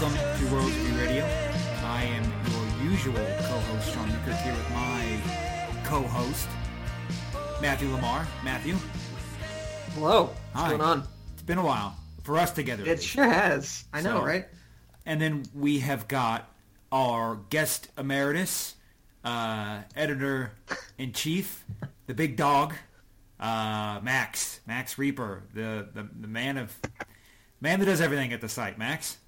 Welcome to Royals Review Radio. I am your usual co-host, Sean Newkirk, here with my co-host, Matthew LaMar. Matthew, Hello. What's Hi. going on? it's been a while for us together. It sure has. I know, So- right? And then we have got our guest emeritus, uh, editor in chief, the big dog, uh, Max, Max Rieper, the, the the man of man that does everything at the site. Max.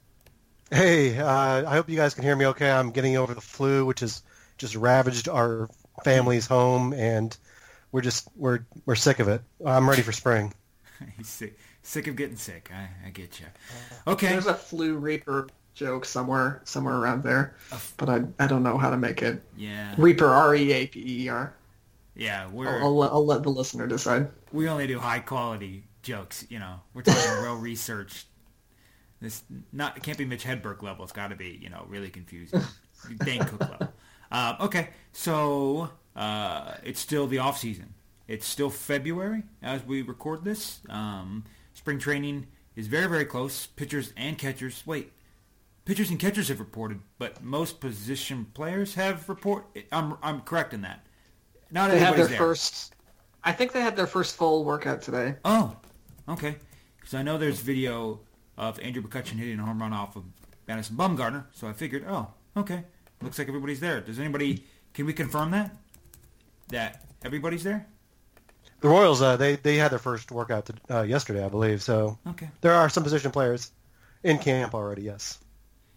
Hey, uh, I hope you guys can hear me okay. I'm getting over the flu, which has just ravaged our family's home, and we're just we're we're sick of it. I'm ready for spring. He's sick, sick of getting sick. I, I get you. Okay. There's a flu reaper joke somewhere somewhere around there, but I I don't know how to make it. Yeah. Reaper R E A P E R. Yeah. We're I'll, I'll, let- I'll let the listener decide. we only do high quality jokes. You know, we're talking well researched. This not it can't be Mitch Hedberg level. It's got to be you know really confusing. Dane Cook level. Uh, okay, so uh, it's still the off season. It's still February as we record this. Um, spring training is very very close. Pitchers and catchers. Wait, pitchers and catchers have reported, but most position players have report. I'm I'm correct in that. Not They had everybody's their there. first. I think they had their first full workout today. Oh, okay. Because I know there's video of Andrew McCutchen hitting a home run off of Madison Bumgarner, so I figured, oh, okay. Looks like everybody's there. Does anybody? Can we confirm that? That everybody's there? The Royals, uh, they they had their first workout to, uh, yesterday, I believe. So Okay. there are some position players in camp already. Yes.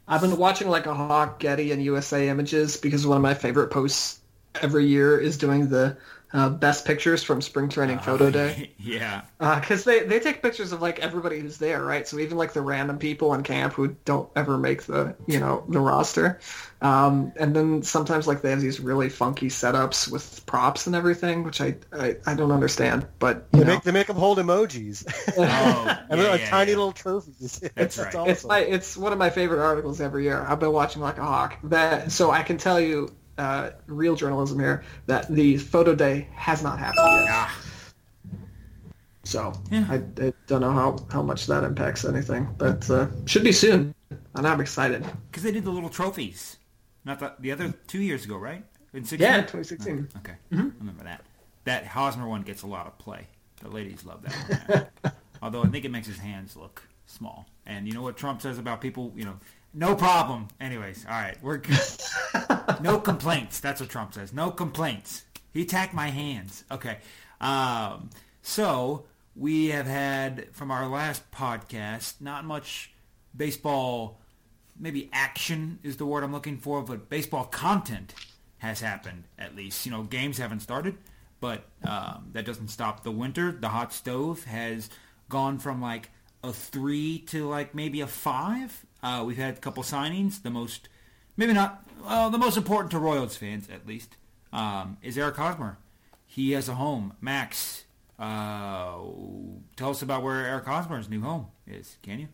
I've been watching like a Hawk, Getty, and USA Images because one of my favorite posts every year is doing the uh, best pictures from spring training photo day. yeah. because they, they take pictures of like everybody who's there, right? So even like the random people in camp who don't ever make the you know the roster, um, and then sometimes like they have these really funky setups with props and everything, which I I, I don't understand, but you They know, make they make them hold emojis Oh, and yeah, they're like yeah, tiny yeah. little trophies. That's That's right. awesome. it's my it's one of my favorite articles every year. I've been watching like a hawk. That so I can tell you, uh, real journalism here, that the photo day has not happened yet. Ah, So Yeah. I, I don't know how, how much that impacts anything, but uh, should be soon, and I'm excited. because they did the little trophies. Not the, the other two years ago, right? In 16? Yeah, 2016. Okay. Remember that. That Hosmer one gets a lot of play. The ladies love that one. Although I think it makes his hands look small. And you know what Trump says about people, you know, no problem. Anyways, all right. We're good. no complaints. That's what Trump says. No complaints. He attacked my hands. Okay. Um, so we have had from our last podcast not much baseball maybe action is the word I'm looking for, but baseball content has happened at least. You know, games haven't started, but um, that doesn't stop the winter. The hot stove has gone from like a three to like maybe a five. Uh, we've had a couple signings. The most, maybe not, well, the most important to Royals fans at least, um, is Eric Hosmer. He has a home. Max, uh, tell us about where Eric Hosmer's new home is, can you?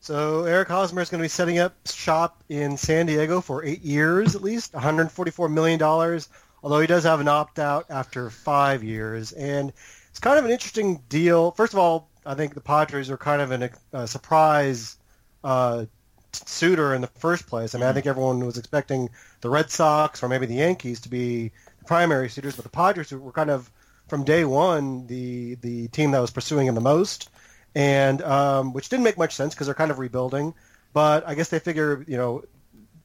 So Eric Hosmer is going to be setting up shop in San Diego for eight years at least, 144 million dollars. Although he does have an opt-out after five years, and it's kind of an interesting deal. First of all, I think the Padres are kind of an, a surprise uh, suitor in the first place. I mean, I think everyone was expecting the Red Sox or maybe the Yankees to be the primary suitors, but the Padres were kind of from day one the the team that was pursuing him the most and um, which didn't make much sense because they're kind of rebuilding. But I guess they figure, you know,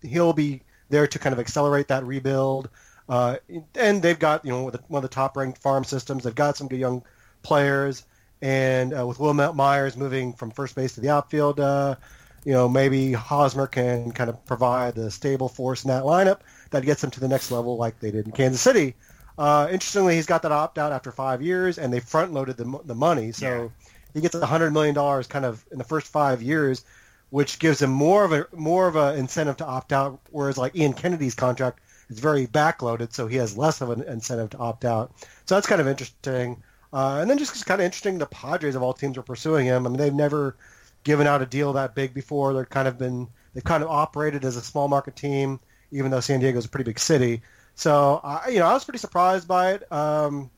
he'll be there to kind of accelerate that rebuild. Uh, and they've got, you know, one of the top-ranked farm systems. They've got some good young players, and uh, with Wil Myers moving from first base to the outfield, uh, you know, maybe Hosmer can kind of provide the stable force in that lineup that gets them to the next level, like they did in Kansas City. Uh, interestingly, he's got that opt-out after five years, and they front-loaded the, the money, so Yeah. he gets a hundred million dollars kind of in the first five years, which gives him more of a more of an incentive to opt out. Whereas like Ian Kennedy's contract is very backloaded, so he has less of an incentive to opt out. So that's kind of interesting. Uh, and then just kind of interesting, the Padres of all teams are pursuing him. I mean, they've never given out a deal that big before. They're kind of been they've kind of operated as a small market team, even though San Diego is a pretty big city. So I, you know, I was pretty surprised by it. Um,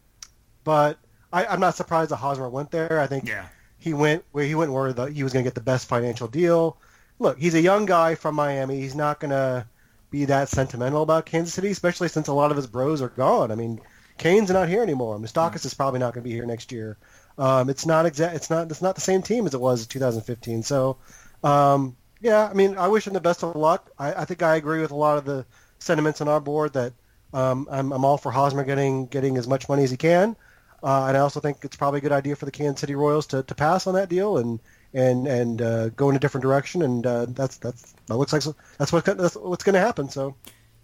but I, I'm not surprised that Hosmer went there. I think Yeah. he went where he went where the, he was going to get the best financial deal. look, he's a young guy from Miami. He's not going to be that sentimental about Kansas City, especially since a lot of his bros are gone. I mean, Cain's not here anymore. Moustakas is probably not going to be here next year. Um, it's not exact. It's not. It's not the same team as it was in 2015. So, um, yeah. I mean, I wish him the best of luck. I, I think I agree with a lot of the sentiments on our board that um, I'm, I'm all for Hosmer getting getting as much money as he can, uh, and I also think it's probably a good idea for the Kansas City Royals to, to pass on that deal and and and uh, go in a different direction. And uh, that's that's that looks like that's what that's what's going to happen. So.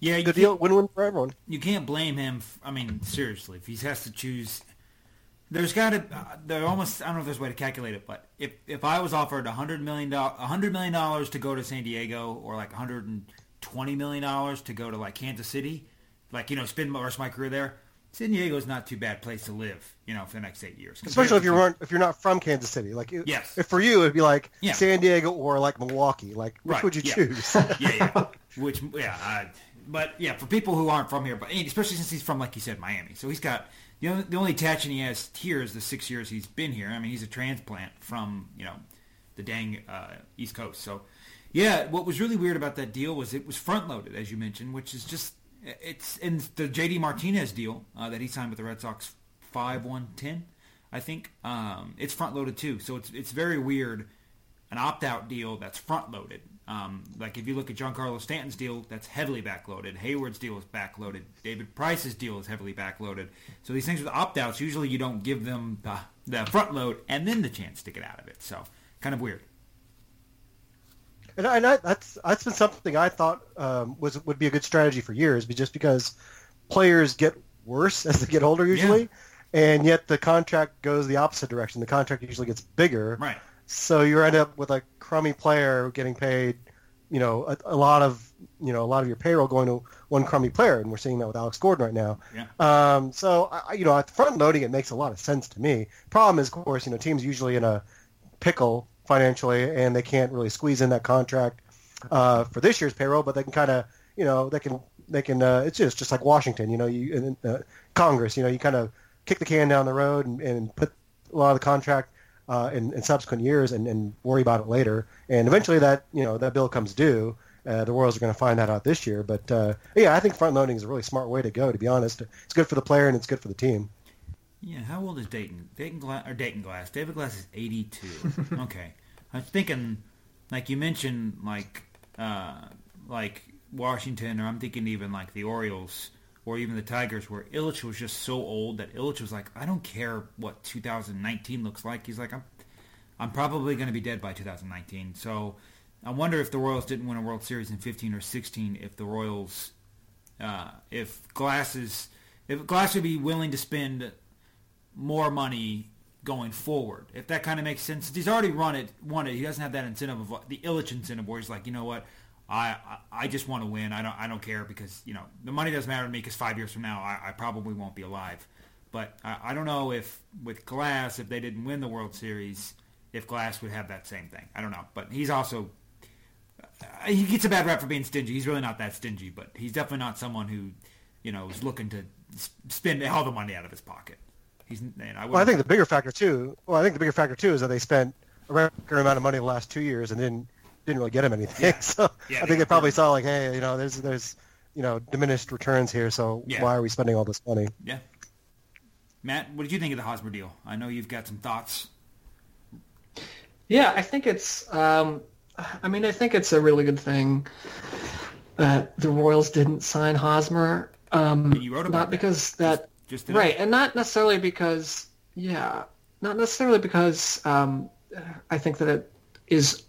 Yeah, good deal, win-win for everyone. You can't blame him. I mean, seriously, if he has to choose there's got to uh, there almost I don't know if there's a way to calculate it, but if if I was offered a hundred million dollars, a hundred million dollars to go to San Diego, or like a hundred and twenty million dollars to go to like Kansas City, like you know, spend the rest of my career there. San Diego is not too bad place to live, you know, for the next eight years. Especially if you weren't, if you're not from Kansas City, like yes, if for you it'd be like yeah. San Diego or like Milwaukee, like which right. would you yeah. choose? yeah, yeah. Which, yeah, uh, but yeah, for people who aren't from here, but especially since he's from, like you said, Miami, so he's got the only, the only attachment he has here is the six years he's been here. I mean, he's a transplant from you know the dang uh, East Coast. So yeah, what was really weird about that deal was it was front loaded, as you mentioned, which is just it's in the JD Martinez deal uh, that he signed with the Red Sox five one ten. I think um, it's front loaded too, so it's it's very weird. An opt out deal that's front loaded. Um, like if you look at Giancarlo Stanton's deal, that's heavily backloaded. Heyward's deal is backloaded. David Price's deal is heavily backloaded. So these things with opt-outs, usually you don't give them the, the front load and then the chance to get out of it. So kind of weird. And, I, and I, that's that's been something I thought um, was would be a good strategy for years, but just because players get worse as they get older usually, yeah. and yet the contract goes the opposite direction. The contract usually gets bigger. Right. So you end up with a crummy player getting paid, you know, a, a, lot of you know a lot of your payroll going to one crummy player, and we're seeing that with Alex Gordon right now. Yeah. Um, so I, you know, at front loading, it makes a lot of sense to me. Problem is, of course, you know, teams usually in a pickle financially, and they can't really squeeze in that contract uh, for this year's payroll, but they can kind of, you know, they can they can. Uh, it's just just like Washington, you know, you uh, Congress, you know, you kind of kick the can down the road and, and put a lot of the contract uh, in, in, subsequent years and, and, worry about it later. And eventually, that you know that bill comes due. Uh, the Royals are going to find that out this year. But uh, yeah, I think front loading is a really smart way to go. To be honest, it's good for the player and it's good for the team. Yeah, how old is Dayton? Dayton Glass or Dayton Glass? David Glass is eighty-two. okay, I was thinking, like you mentioned, like uh, like Washington, or I'm thinking even like the Orioles or even the Tigers, where Ilitch was just so old that Ilitch was like, I don't care what 2019 looks like. He's like, I'm, I'm probably going to be dead by 2019. So I wonder if the Royals didn't win a World Series in 15 or 16, if the Royals, uh, if Glass is, if Glass would be willing to spend more money going forward. If that kind of makes sense, he's already run it, won it. He doesn't have that incentive of the Ilitch incentive where he's like, you know what, I, I just want to win. I don't I don't care because you know the money doesn't matter to me because five years from now I, I probably won't be alive. But I, I don't know if with Glass if they didn't win the World Series if Glass would have that same thing. I don't know. But he's also uh, he gets a bad rap for being stingy. He's really not that stingy, but he's definitely not someone who you know is looking to spend all the money out of his pocket. He's. I, well, I think the bigger factor too. Well, I think the bigger factor too is that they spent a record amount of money the last two years and then didn't really get him anything. Yeah. So yeah, I think they probably saw like, hey, you know, there's there's you know diminished returns here, so yeah. why are we spending all this money? Yeah. Matt, what did you think of the Hosmer deal? I know you've got some thoughts. Yeah, I think it's. Um, I mean, I think it's a really good thing that the Royals didn't sign Hosmer. Um, you wrote about not that. because that just, just right, and not necessarily because yeah, not necessarily because um, I think that it is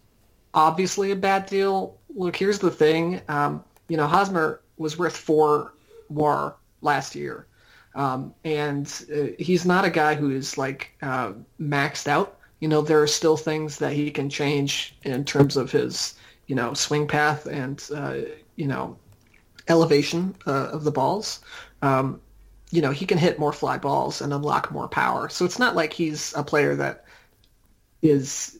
obviously a bad deal. Look, here's the thing. Um, you know, Hosmer was worth four more last year. Um, and uh, he's not a guy who is like uh, maxed out. You know, there are still things that he can change in terms of his, you know, swing path and, uh, you know, elevation uh, of the balls. Um, you know, he can hit more fly balls and unlock more power. So it's not like he's a player that is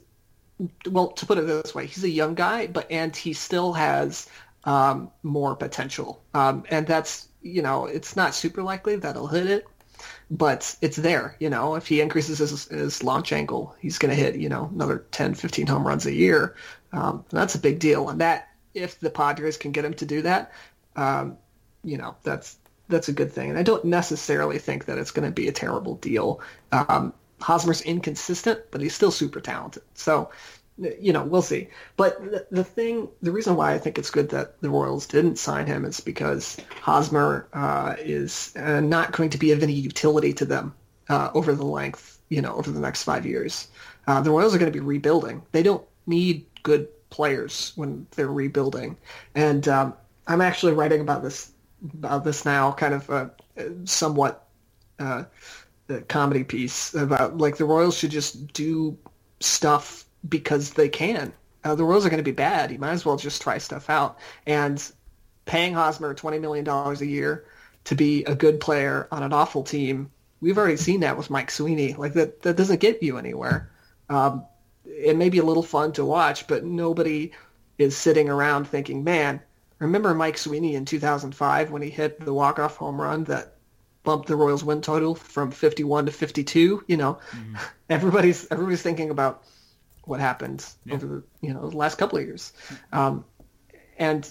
well, to put it this way, he's a young guy, but and he still has um, more potential. Um, and that's you know, it's not super likely that he'll hit it, but it's there. You know, if he increases his, his launch angle, he's going to hit you know another 10, 15 home runs a year. Um, that's a big deal, and that if the Padres can get him to do that, um, you know, that's that's a good thing. And I don't necessarily think that it's going to be a terrible deal. Um, Hosmer's inconsistent, but he's still super talented. So, you know, we'll see. But the, the thing, the reason why I think it's good that the Royals didn't sign him is because Hosmer uh, is uh, not going to be of any utility to them uh, over the length, you know, over the next five years. Uh, the Royals are going to be rebuilding. They don't need good players when they're rebuilding. And um, I'm actually writing about this about this now, kind of a somewhat uh, comedy piece about like the Royals should just do stuff because they can. Uh, the Royals are going to be bad. You might as well just try stuff out. And paying Hosmer twenty million dollars a year to be a good player on an awful team, we've already seen that with Mike Sweeney. Like that, that doesn't get you anywhere. Um, it may be a little fun to watch, but nobody is sitting around thinking, man, remember Mike Sweeney in 2005 when he hit the walk-off home run that bumped the Royals win total from 51 to 52? You know, mm-hmm. everybody's everybody's thinking about what happened yeah. over the you know the last couple of years, um, and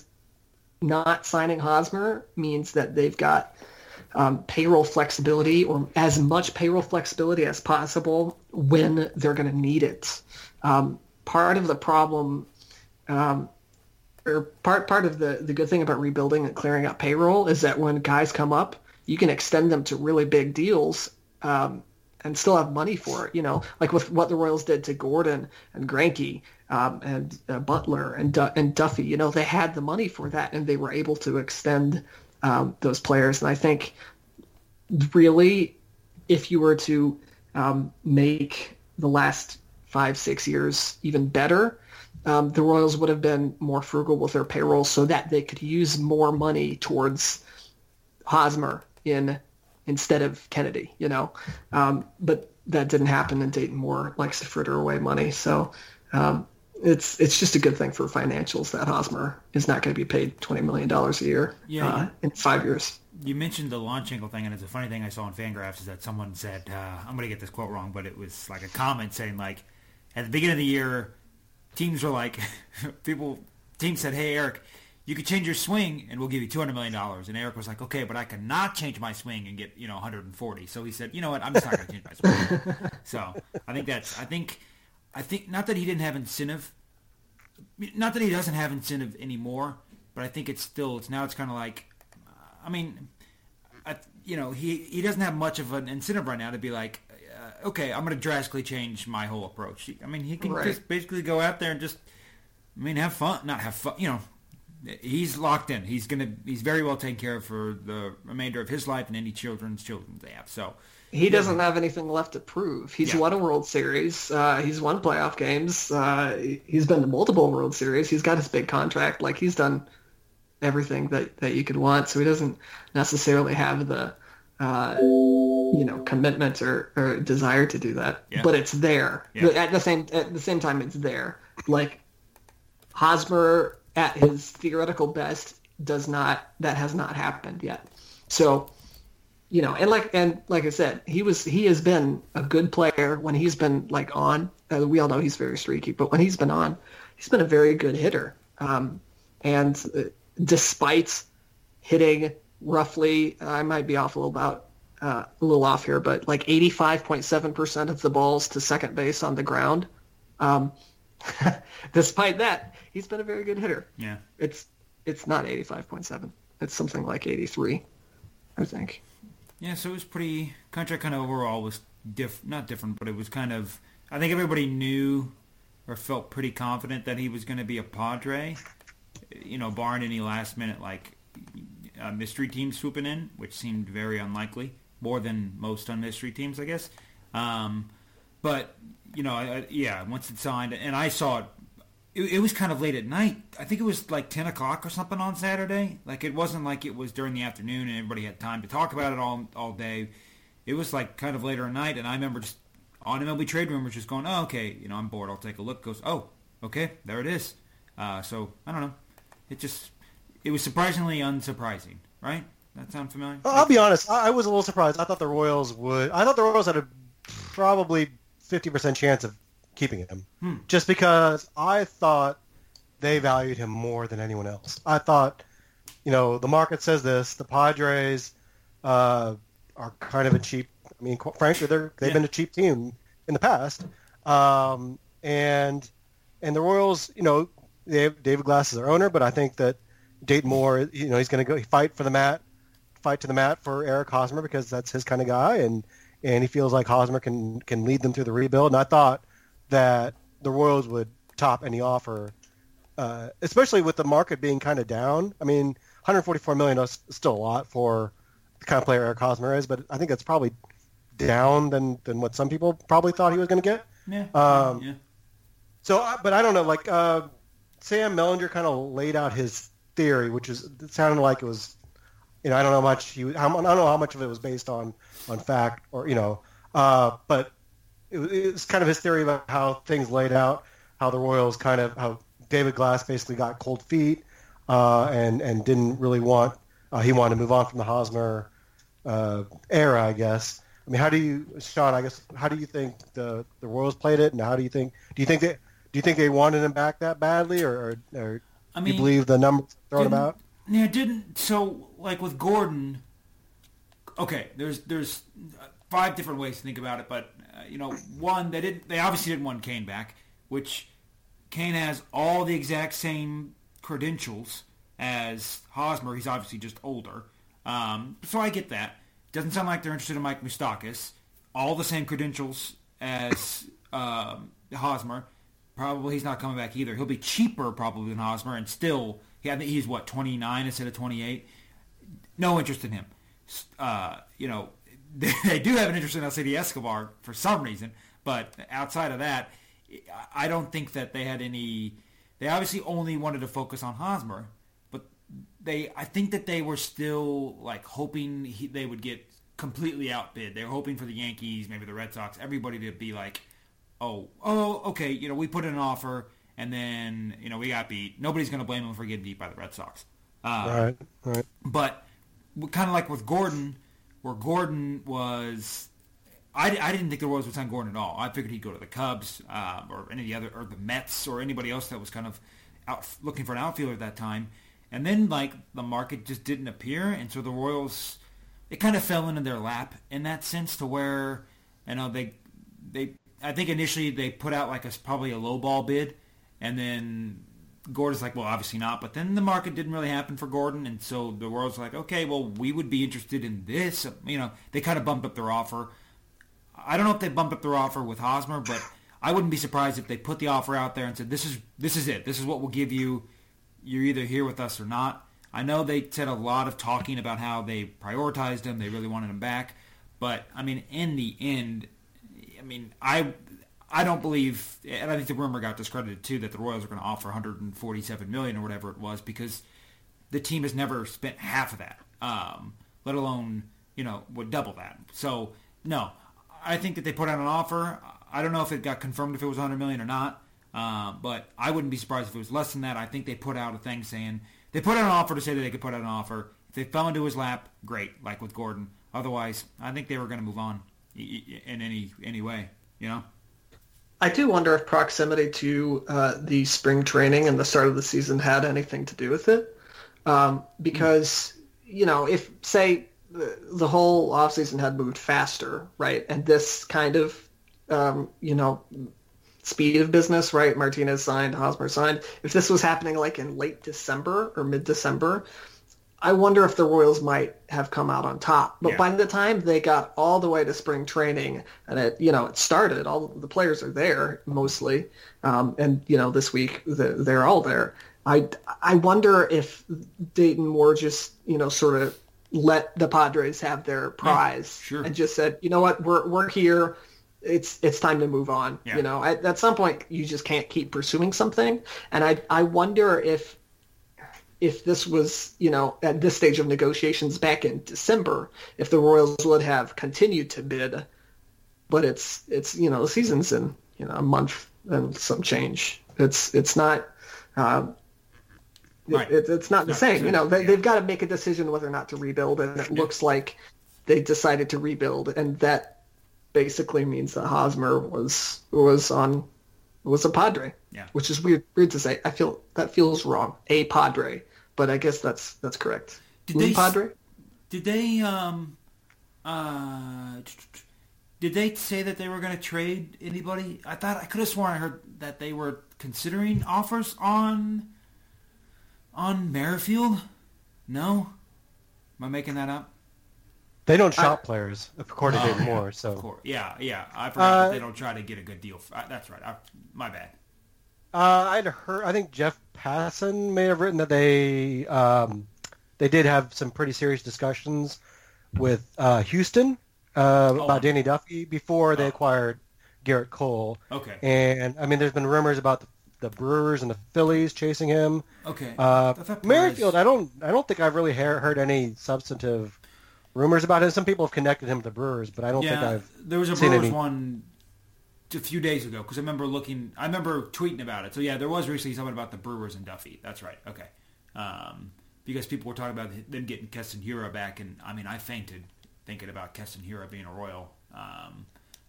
not signing Hosmer means that they've got um, payroll flexibility or as much payroll flexibility as possible when they're going to need it. Um, part of the problem, um, or part part of the the good thing about rebuilding and clearing out payroll is that when guys come up, you can extend them to really big deals. Um, and still have money for it, you know, like with what the Royals did to Gordon and Greinke um, and uh, Butler and and Duffy. You know, they had the money for that, and they were able to extend um, those players. And I think really, if you were to um, make the last five, six years even better, um, the Royals would have been more frugal with their payroll so that they could use more money towards Hosmer in instead of Kennedy, you know. Um, but that didn't happen, and Dayton Moore likes to fritter away money. So um, it's it's just a good thing for financials that Hosmer is not going to be paid twenty million dollars a year yeah, uh, in five years. You mentioned the launch angle thing, and it's a funny thing I saw on Fangraphs is that someone said uh, I'm going to get this quote wrong, but it was like a comment saying like at the beginning of the year, teams were like people teams said, "Hey Eric, you could change your swing and we'll give you $200 million. And Eric was like, okay, but I cannot change my swing and get, you know, 140. So he said, you know what? I'm just not going to change my swing. so I think that's, I think I think not that he didn't have incentive, not that he doesn't have incentive anymore, but I think it's still it's now it's kind of like, I mean, I, you know he he doesn't have much of an incentive right now to be like, uh, okay, I'm going to drastically change my whole approach. I mean, he can right. just basically go out there and just, I mean, have fun, not have fun, you know. He's locked in. He's gonna. He's very well taken care of for the remainder of his life and any children's children they have. So, he doesn't have anything left to prove. He's yeah. won a World Series. Uh, he's won playoff games. Uh, he's been to multiple World Series. He's got his big contract. Like he's done everything that, that you could want. So he doesn't necessarily have the uh, you know commitment or, or desire to do that. Yeah. But it's there. Yeah. At the same at the same time, it's there. Like Hosmer at his theoretical best does not. That has not happened yet. So you know, and like and like I said, he was he has been a good player when he's been like on. Uh, we all know he's very streaky, but when he's been on, he's been a very good hitter. Um, and uh, despite hitting roughly, I might be off a little about uh, a little off here, but like 85.7% of the balls to second base on the ground. Um, despite that, he's been a very good hitter. Yeah, it's it's not 85.7. It's something like 83, I think. Yeah, so it was pretty. Contract kind of overall was diff, not different, but it was kind of. I think everybody knew or felt pretty confident that he was going to be a Padre. You know, barring any last minute like uh, mystery team swooping in, which seemed very unlikely, more than most on mystery teams, I guess. Um, but you know, I, I, yeah, once it signed, and I saw it it, it, was kind of late at night. I think it was like 10 o'clock or something on Saturday. Like it wasn't like it was during the afternoon and everybody had time to talk about it all all day. It was like kind of later at night, and I remember just on MLB trade rumors just going, oh, okay, you know, I'm bored. I'll take a look. Goes, oh, okay, there it is. Uh, so I don't know. It just it was surprisingly unsurprising, right? That sound familiar? I'll be honest. I was a little surprised. I thought the Royals would. I thought the Royals had a probably 50% chance of keeping him. Hmm. Just because I thought they valued him more than anyone else. I thought, you know, the market says this. The Padres uh, are kind of a cheap. I mean, frankly, they're they've Yeah. been a cheap team in the past, um, and and the Royals, you know, they have, David Glass is their owner, but I think that Dayton Moore, you know, he's going to go fight for the mat, fight to the mat for Eric Hosmer because that's his kind of guy, and and he feels like Hosmer can can lead them through the rebuild. And I thought that the Royals would top any offer, uh, especially with the market being kind of down. I mean, 144 million is still a lot for the kind of player Eric Hosmer is, but I think it's probably down than than what some people probably thought he was going to get. Yeah. Um, yeah. So, but I don't know. Like uh, Sam Mellinger kind of laid out his theory, which is it sounded like it was, you know, I don't know how much he, I don't know how much of it was based on on fact or you know, uh, but it, was- it was kind of his theory about how things laid out, how the Royals kind of how David Glass basically got cold feet uh, and and didn't really want uh, he wanted to move on from the Hosmer uh, era, I guess. I mean, how do you, Sean? I guess how do you think the the Royals played it, and how do you think? Do you think they do you think they wanted him back that badly, or, or, or I do you believe the numbers thrown about? Yeah, didn't so like with Gordon. Okay, there's there's uh, five different ways to think about it, but uh, you know, one they didn't they obviously didn't want Cain back, which Cain has all the exact same credentials as Hosmer. He's obviously just older, um, so I get that. Doesn't sound like they're interested in Mike Moustakas. All the same credentials as um, Hosmer. Probably he's not coming back either. He'll be cheaper probably than Hosmer, and still, he, I think he's what 29 instead of 28. No interest in him. Uh, you know, they, do have an interest in Alcides Escobar for some reason, but outside of that, I- I don't think that they had any. They obviously only wanted to focus on Hosmer, but they I think that they were still like hoping he, they would get completely outbid. They were hoping for the Yankees, maybe the Red Sox, everybody to be like, oh, oh, okay, you know, we put in an offer and then you know we got beat. Nobody's going to blame them for getting beat by the Red Sox. Uh, Right, right. but kind of like with Gordon, where Gordon was, I, I didn't think the Royals would sign Gordon at all. I figured he'd go to the Cubs uh, or any of the other, or the Mets or anybody else that was kind of out looking for an outfielder at that time. And then like the market just didn't appear, and so the Royals, it kind of fell into their lap in that sense to where, you know, they they I think initially they put out like a probably a low ball bid, and then Gordon's like, well, obviously not. But then the market didn't really happen for Gordon, and so the world's like, okay, well, we would be interested in this. You know, they kind of bumped up their offer. I don't know if they bumped up their offer with Hosmer, but I wouldn't be surprised if they put the offer out there and said, this is this is it. This is what we'll give you. You're either here with us or not. I know they said a lot of talking about how they prioritized him. They really wanted him back. But, I mean, in the end, I mean, I I don't believe, and I think the rumor got discredited too, that the Royals are going to offer 147 million or whatever it was because the team has never spent half of that, um, let alone you know would double that. So no, I think that they put out an offer. I don't know if it got confirmed if it was 100 million or not, uh, but I wouldn't be surprised if it was less than that. I think they put out a thing saying they put out an offer to say that they could put out an offer. If they fell into his lap, great, like with Gordon. Otherwise, I think they were going to move on in any any way. You know. I do wonder if proximity to uh, the spring training and the start of the season had anything to do with it. Um, because, you know, if, say, the, the whole offseason had moved faster, right, and this kind of, um, you know, speed of business, right, Martinez signed, Hosmer signed, if this was happening like in late December or mid-December, I wonder if the Royals might have come out on top. But Yeah. by the time they got all the way to spring training and it, you know, it started, all the players are there mostly, um, and you know, this week the, they're all there. I I wonder if Dayton Moore just you know sort of let the Padres have their prize sure. and just said, you know what, we're we're here. It's it's time to move on. Yeah. You know, at, at some point you just can't keep pursuing something, and I I wonder if if this was, you know, at this stage of negotiations back in December, if the Royals would have continued to bid, but it's it's you know the season's in you know a month and some change. It's it's not. Um, it- Right. it, it's not the same. You know, they, they've got to make a decision whether or not to rebuild, and it looks like they decided to rebuild, and that basically means that Hosmer was was on was a Padre. Yeah. Which is weird weird to say. I feel that feels wrong. A Padre, but I guess that's that's correct. Did Un they Padre? Did they um uh did they say that they were going to trade anybody? I thought I could have sworn I heard that they were considering offers on on Merrifield. No, am I making that up? They don't shop players, according to Oh, David yeah, Moore. Of So course, yeah, yeah. I forgot Uh, that they don't try to get a good deal. For, uh, that's right. I, my bad. Uh, I'd heard. I think Jeff Passan may have written that they um, they did have some pretty serious discussions with uh, Houston uh, Oh. about Danny Duffy before they Oh. acquired Gerrit Cole. Okay. And I mean, there's been rumors about the, the Brewers and the Phillies chasing him. Okay. Uh, I thought Perez- Merrifield, I don't, I don't think I've really hear, heard any substantive rumors about him. Some people have connected him to the Brewers, but I don't think I've. there was a Brewers any- one a few days ago because I remember looking. I remember tweeting about it. So yeah, there was recently something about the Brewers and Duffy. That's right. Okay. Um, because people were talking about them getting Keston Hiura back, and I mean, I fainted thinking about Keston Hiura being a Royal. Um,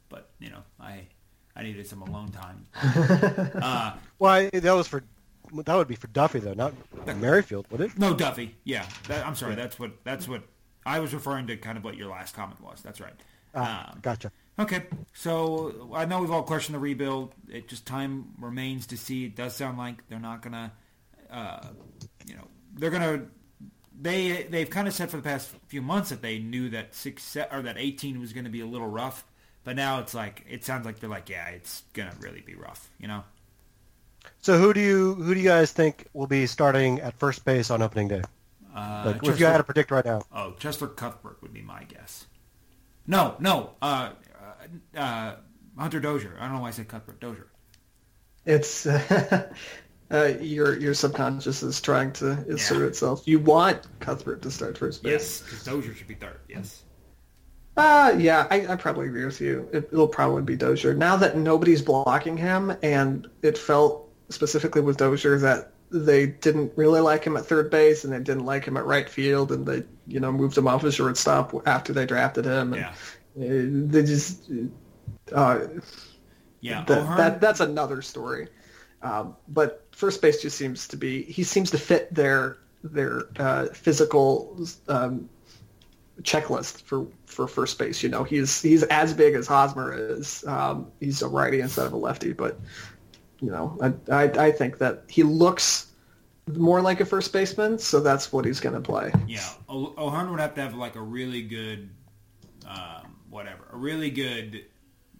but you know, I I needed some alone time. uh, Well, that was for that would be for Duffy though, not Merrifield, would it? no, Duffy. Yeah, that, I'm sorry. That's what that's what I was referring to. Kind of what your last comment was. That's right. Ah, Um, gotcha. Okay, so I know we've all questioned the rebuild. It just time remains to see. It does sound like they're not gonna, uh, you know, they're gonna. They they've kind of said for the past few months that they knew that six or that eighteen was going to be a little rough, but now it's like it sounds like they're like, yeah, it's gonna really be rough. You know, So who do you who do you guys think will be starting at first base on opening day? uh, Like, if you had to predict right now, oh, Cheslor Cuthbert would be my guess. No, no, uh, uh, uh, Hunter Dozier. I don't know why I said Cuthbert. Dozier. It's uh, your your subconscious is trying to assert Yeah. itself. You want Cuthbert to start first base. Yes, because Dozier should be third. Yes. Uh, yeah, I, I probably agree with you. It, it'll probably be Dozier. Now that nobody's blocking him, and it felt specifically with Dozier that they didn't really like him at third base, and they didn't like him at right field, and they, you know, moved him off as shortstop after they drafted him. And Yeah. Uh, they just, uh, Yeah. that, O'Hearn- that that's another story. Um, but first base just seems to be he seems to fit their their uh, physical um, checklist for, for first base. You know, he's he's as big as Hosmer is. Um, he's a righty instead of a lefty, but you know, I, I I think that he looks more like a first baseman, so that's what he's going to play. Yeah, O- O'Hearn would have to have like a really good, um, whatever, a really good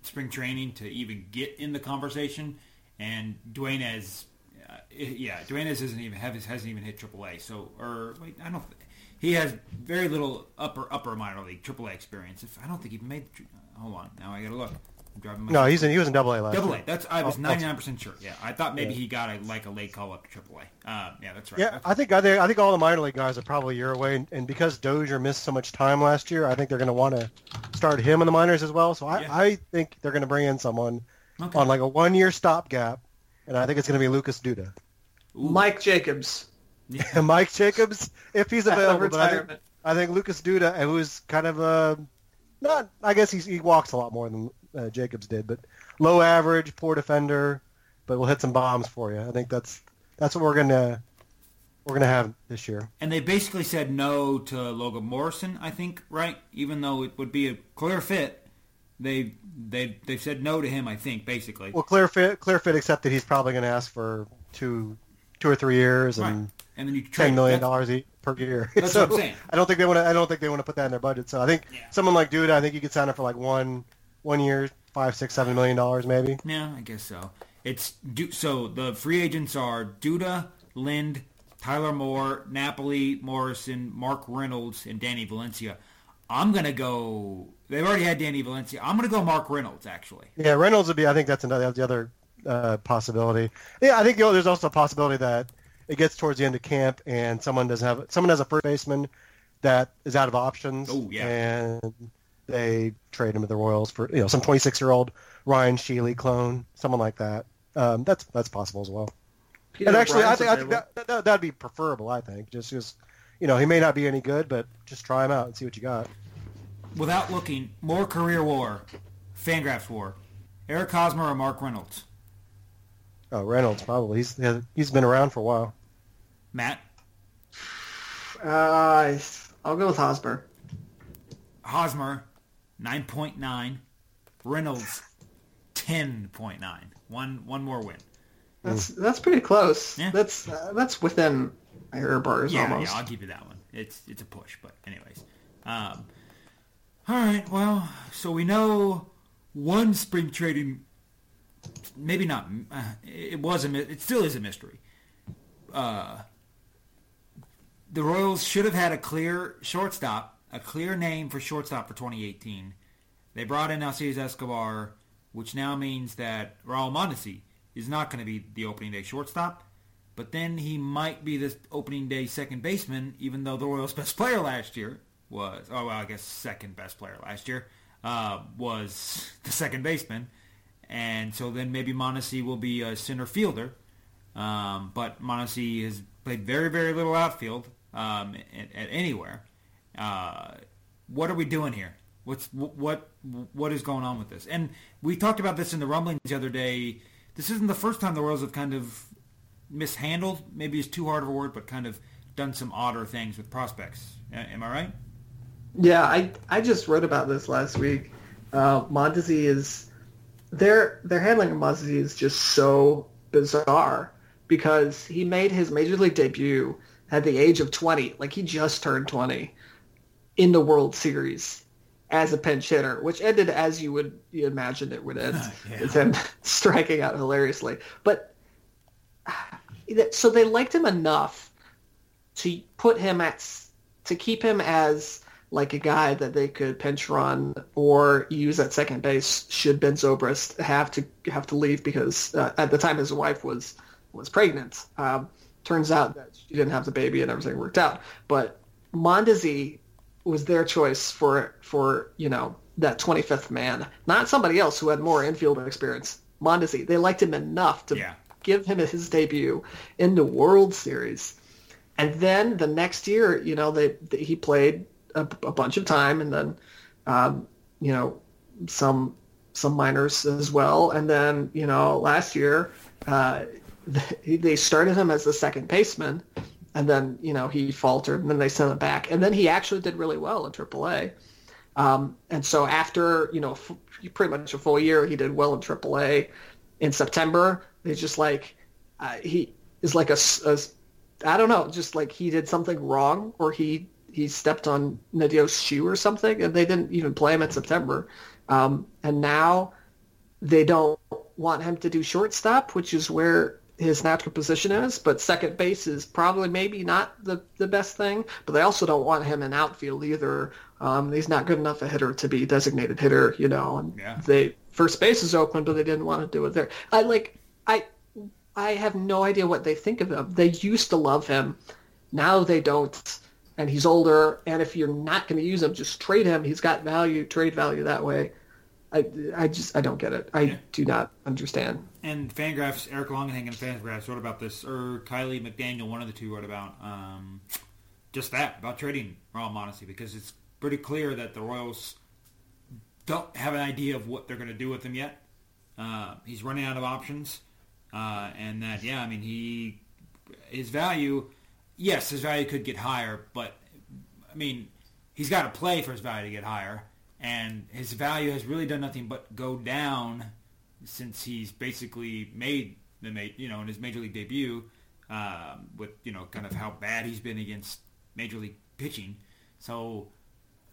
spring training to even get in the conversation. And Duenez, uh, yeah, Duenez hasn't even have, hasn't even hit AAA. So, or wait, I don't. He has very little upper upper minor league AAA experience. If I don't think he made. Hold on, now I got to look. I'm driving no, he's in, he was in Double A last Double A. That's I was Oh, ninety nine percent sure. Yeah, I thought maybe Yeah. he got a like a late call up to Triple A. Uh, yeah, that's right. Yeah, I think I think I think all the minor league guys are probably a year away, and, and because Dozier missed so much time last year, I think they're going to want to start him in the minors as well. So I, Yeah. I think they're going to bring in someone Okay. on like a one year stopgap, and I think it's going to be Lucas Duda, Ooh. Mike Jacobs. and Mike Jacobs if he's available. But I think, retirement. I think Lucas Duda, who's kind of a not, I guess he's, he walks a lot more than uh, Jacobs did, but low average, poor defender, but we'll hit some bombs for you. I think that's that's what we're gonna we're gonna have this year. And they basically said no to Logan Morrison, I think, right? Even though it would be a clear fit, they they they've said no to him, I think, basically. Well, clear fit, clear fit, except that he's probably going to ask for two, two or three years right. and And then you trade ten million dollars per year. That's so what I'm saying. I don't think they want to. I don't think they want to put that in their budget. So I think Yeah. someone like Duda, I think you could sign him for like one, one year, five, six, seven million dollars maybe. Yeah, I guess so. It's Du- so the free agents are Duda, Lind, Tyler Moore, Napoli, Morrison, Mark Reynolds, and Danny Valencia. I'm gonna go. They've already had Danny Valencia. I'm gonna go Mark Reynolds actually. Yeah, Reynolds would be. I think that's another the other uh, possibility. Yeah, I think you know, there's also a possibility that it gets towards the end of camp and someone doesn't have someone has a first baseman that is out of options. Oh, yeah. and they trade him to the Royals for you know some 26 year old Ryan Shealy clone, someone like that. Um, that's that's possible as well. Peter and actually, I O'Brien's think, I think available. that, that that'd be preferable. I think just just you know he may not be any good, but just try him out and see what you got. Without looking, more career war, Fangraphs war, Eric Hosmer or Mark Reynolds. Oh, Reynolds probably. He's he's been around for a while. Matt Uh, I'll go with Hosmer. Hosmer, nine point nine. Reynolds, ten point nine. One one more win. That's that's pretty close. Yeah. That's uh, that's within error bars Yeah, almost. yeah, I'll give you that one. It's it's a push, but anyways. Um, all right, well, so we know one spring trading. Maybe not. Uh, it was a. It still is a mystery. Uh, the Royals should have had a clear shortstop, a clear name for shortstop for 2018. They brought in Alcides Escobar, which now means that Raul Mondesi is not going to be the opening day shortstop. But then he might be the opening day second baseman, even though the Royals' best player last year was, oh, well, I guess second best player last year, uh, was the second baseman. And so then maybe Mondesi will be a center fielder. Um, but Mondesi has played very, very little outfield um, at, at anywhere. Uh, what are we doing here? What's what what is going on with this? And we talked about this in the rumblings the other day. This isn't the first time the Royals have kind of mishandled. Maybe it's too hard of a word, but kind of done some odder things with prospects. Am I right? Yeah, I I just wrote about this last week. Uh, is their their handling of Mondesi is just so bizarre because he made his major league debut at the age of 20, like he just turned 20, in the World Series as a pinch hitter, which ended as you would you imagine it would end, Yeah. with him striking out hilariously. But so they liked him enough to put him at to keep him as like a guy that they could pinch run or use at second base should Ben Zobrist have to have to leave because uh, at the time his wife was was pregnant. Um, turns out that she didn't have the baby and everything worked out. But Mondesi was their choice for for you know that 25th man, not somebody else who had more infield experience. Mondesi, they liked him enough to Yeah. give him his debut in the World Series. And then the next year, you know, they, they he played a, a bunch of time, and then, um, you know, some some minors as well. And then, you know, last year, uh, they, they started him as the second baseman, and then you know he faltered, and then they sent him back, and then he actually did really well in AAA. Um, and so after you know f- pretty much a full year, he did well in AAA. In September, they just like uh, he is like a, a I don't know, just like he did something wrong or he he stepped on Nadio's shoe or something, and they didn't even play him in September. Um, and now they don't want him to do shortstop, which is where his natural position is. But second base is probably maybe not the, the best thing. But they also don't want him in outfield either. Um, he's not good enough a hitter to be designated hitter, you know. And Yeah. they first base is open, but they didn't want to do it there. I like I I have no idea what they think of him. They used to love him. Now they don't. And he's older. And if you're not going to use him, just trade him. He's got value, trade value that way. I, I just I don't get it. I Yeah. do not understand. And Fangraphs, Eric Longenhagen and Fangraphs wrote about this, or Kiley McDaniel, one of the two, wrote about um, just that, about trading Raul Mondesi, because it's pretty clear that the Royals don't have an idea of what they're going to do with him yet. Uh, he's running out of options, uh, and that, yeah, I mean, he his value, yes, his value could get higher, but I mean, he's got to play for his value to get higher, and his value has really done nothing but go down since he's basically made the you know in his major league debut um, with you know kind of how bad he's been against major league pitching. So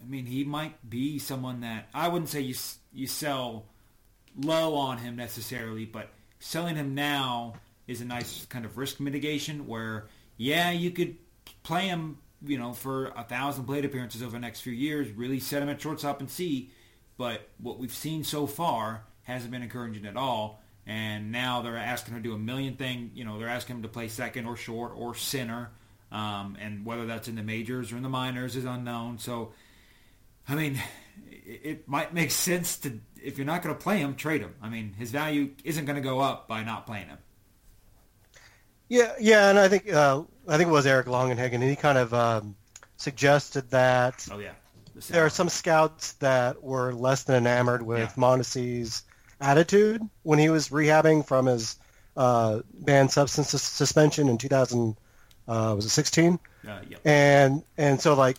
I mean he might be someone that I wouldn't say you you sell low on him necessarily, but selling him now is a nice kind of risk mitigation where yeah you could play him you know for a thousand plate appearances over the next few years, really set him at shortstop and see. But what we've seen so far hasn't been encouraging at all. And now they're asking him to do a million thing. You know, they're asking him to play second or short or center, um, and whether that's in the majors or in the minors is unknown. So, I mean, it, it might make sense to if you're not going to play him, trade him. I mean, his value isn't going to go up by not playing him. Yeah, yeah, and I think uh, I think it was Eric Longenhagen, and he kind of um, suggested that Oh yeah, The there are some scouts that were less than enamored with Yeah. Mondesi's attitude when he was rehabbing from his uh, banned substance sus- suspension in 2000. Uh, was it 16? Uh, yep. And and so like,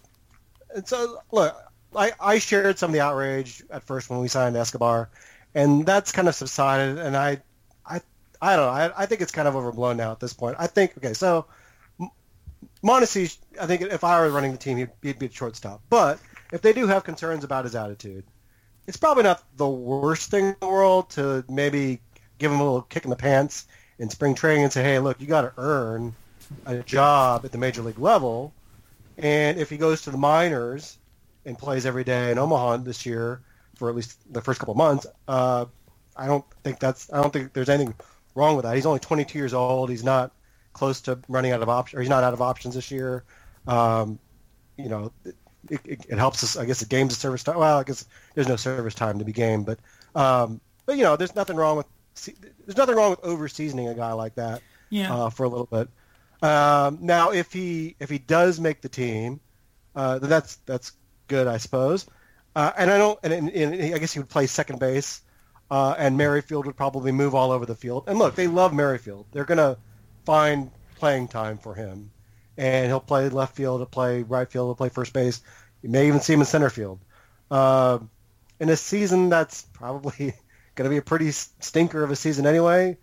and so look, I I shared some of the outrage at first when we signed Escobar, and that's kind of subsided. And I I don't know. I, I think it's kind of overblown now at this point. I think okay, so Mondesi, I think if I were running the team, he'd, he'd be a shortstop. But if they do have concerns about his attitude, it's probably not the worst thing in the world to maybe give him a little kick in the pants in spring training and say, hey, look, you got to earn a job at the major league level. And if he goes to the minors and plays every day in Omaha this year for at least the first couple months, uh, I don't think that's I don't think there's anything wrong with that. He's only 22 years old. He's not close to running out of options, or he's not out of options this year. Um, you know, it, it, it helps us. I guess the game's a service time. Well, I guess there's no service time to be game, but um, but you know, there's nothing wrong with there's nothing wrong with over seasoning a guy like that Yeah. uh, for a little bit. Um, now, if he if he does make the team, uh, then that's that's good, I suppose. Uh, and I don't, and, and, and I guess he would play second base, uh, and Merrifield would probably move all over the field. And look, they love Merrifield. They're gonna find playing time for him, and he'll play left field, he'll play right field, he'll play first base. You may even see him in center field. Uh, in a season that's probably going to be a pretty stinker of a season anyway,